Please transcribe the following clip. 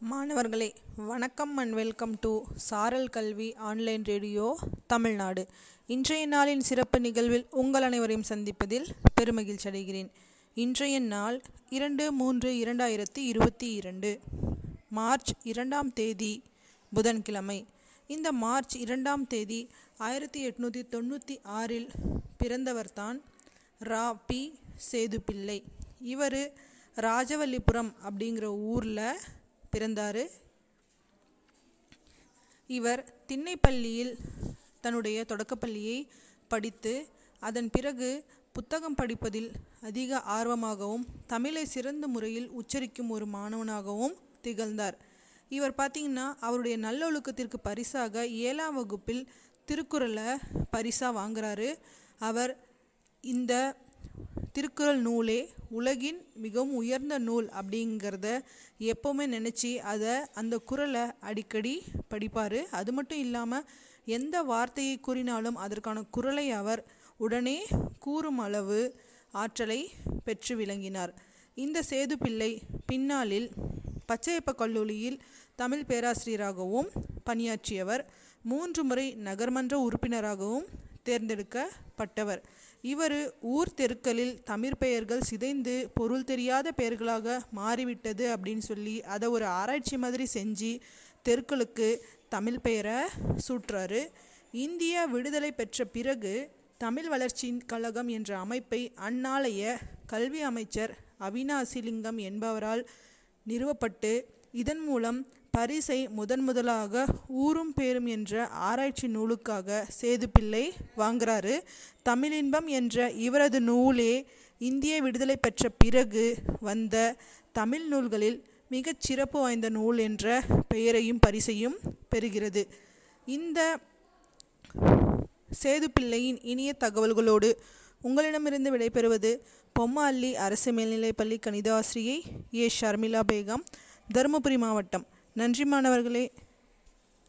மாணவர்களே வணக்கம் and welcome to சாரல் கல்வி ஆன்லைன் ரேடியோ தமிழ்நாடு. இன்றைய நாளின் சிறப்பு நிகழ்வில் உங்கள் அனைவரையும் சந்திப்பதில் பெருமகிழ்ச்சி அடைகிறேன். இன்றைய நாள் இரண்டு மூன்று இரண்டாயிரத்தி இருபத்தி இரண்டு மார்ச் இரண்டாம் தேதி புதன்கிழமை. இந்த மார்ச் இரண்டாம் தேதி ஆயிரத்தி எட்நூற்றி தொண்ணூற்றி ஆறில் பிறந்தவர்தான் ரா. பி. சேதுப்பிள்ளை. இவர் ராஜவல்லிபுரம் அப்படிங்கிற ஊரில் பிறந்தார். இவர் திண்ணைப்பள்ளியில் தன்னுடைய தொடக்கப்பள்ளியை படித்து அதன் பிறகு புத்தகம் படிப்பதில் அதிக ஆர்வமாகவும் தமிழை சிறந்த முறையில் உச்சரிக்கும் ஒரு மாணவனாகவும் திகழ்ந்தார். இவர் பார்த்திங்கன்னா அவருடைய நல்லொழுக்கத்திற்கு பரிசாக ஏழாம் வகுப்பில் திருக்குறளை பரிசாக வாங்குறாரு. அவர் இந்த திருக்குறள் நூலே உலகின் மிகவும் உயர்ந்த நூல் அப்படிங்கிறத எப்போவுமே நினச்சி அதை அந்த குறளை அடிக்கடி படிப்பார். அது மட்டும் இல்லாமல் எந்த வார்த்தையை கூறினாலும் அதற்கான குரலை அவர் உடனே கூறும் அளவு ஆற்றலை பெற்று விளங்கினார். இந்த சேதுப்பிள்ளை பின்னாளில் பச்சையப்ப கல்லூரியில் தமிழ் பேராசிரியராகவும் பணியாற்றியவர். மூன்று முறை நகர்மன்ற உறுப்பினராகவும் தேர்ந்தெடுக்கப்பட்டவர். இவர் ஊர் தெருக்களில் தமிழ் பெயர்கள் சிதைந்து பொருள் தெரியாத பெயர்களாக மாறிவிட்டது அப்படின்னு சொல்லி அதை ஒரு ஆராய்ச்சி மாதிரி செஞ்சு தெருக்களுக்கு தமிழ் பெயரை சூட்டுறாரு. இந்தியா விடுதலை பெற்ற பிறகு தமிழ் வளர்ச்சி கழகம் என்ற அமைப்பை அந்நாளைய கல்வி அமைச்சர் அவினாசிலிங்கம் என்பவரால் நிறுவப்பட்டு இதன் மூலம் பரிசை முதன் முதலாக ஊரும் பேரும் என்ற ஆராய்ச்சி நூலுக்காக சேதுப்பிள்ளை வாங்குறாரு. தமிழின்பம் என்ற இவரது நூலே இந்திய விடுதலை பெற்ற பிறகு வந்த தமிழ் நூல்களில் மிகச் சிறப்பு வாய்ந்த நூல் என்ற பெயரையும் பரிசையும் பெறுகிறது. இந்த சேதுப்பிள்ளையின் இனிய தகவல்களோடு உங்களிடமிருந்து விடைபெறுவது பொம்மாள்ளி அரசு மேல்நிலைப்பள்ளி கணித ஆசிரியை ஏ. ஷர்மிளா பேகம் தருமபுரி மாவட்டம். நன்றி மாணவர்களே.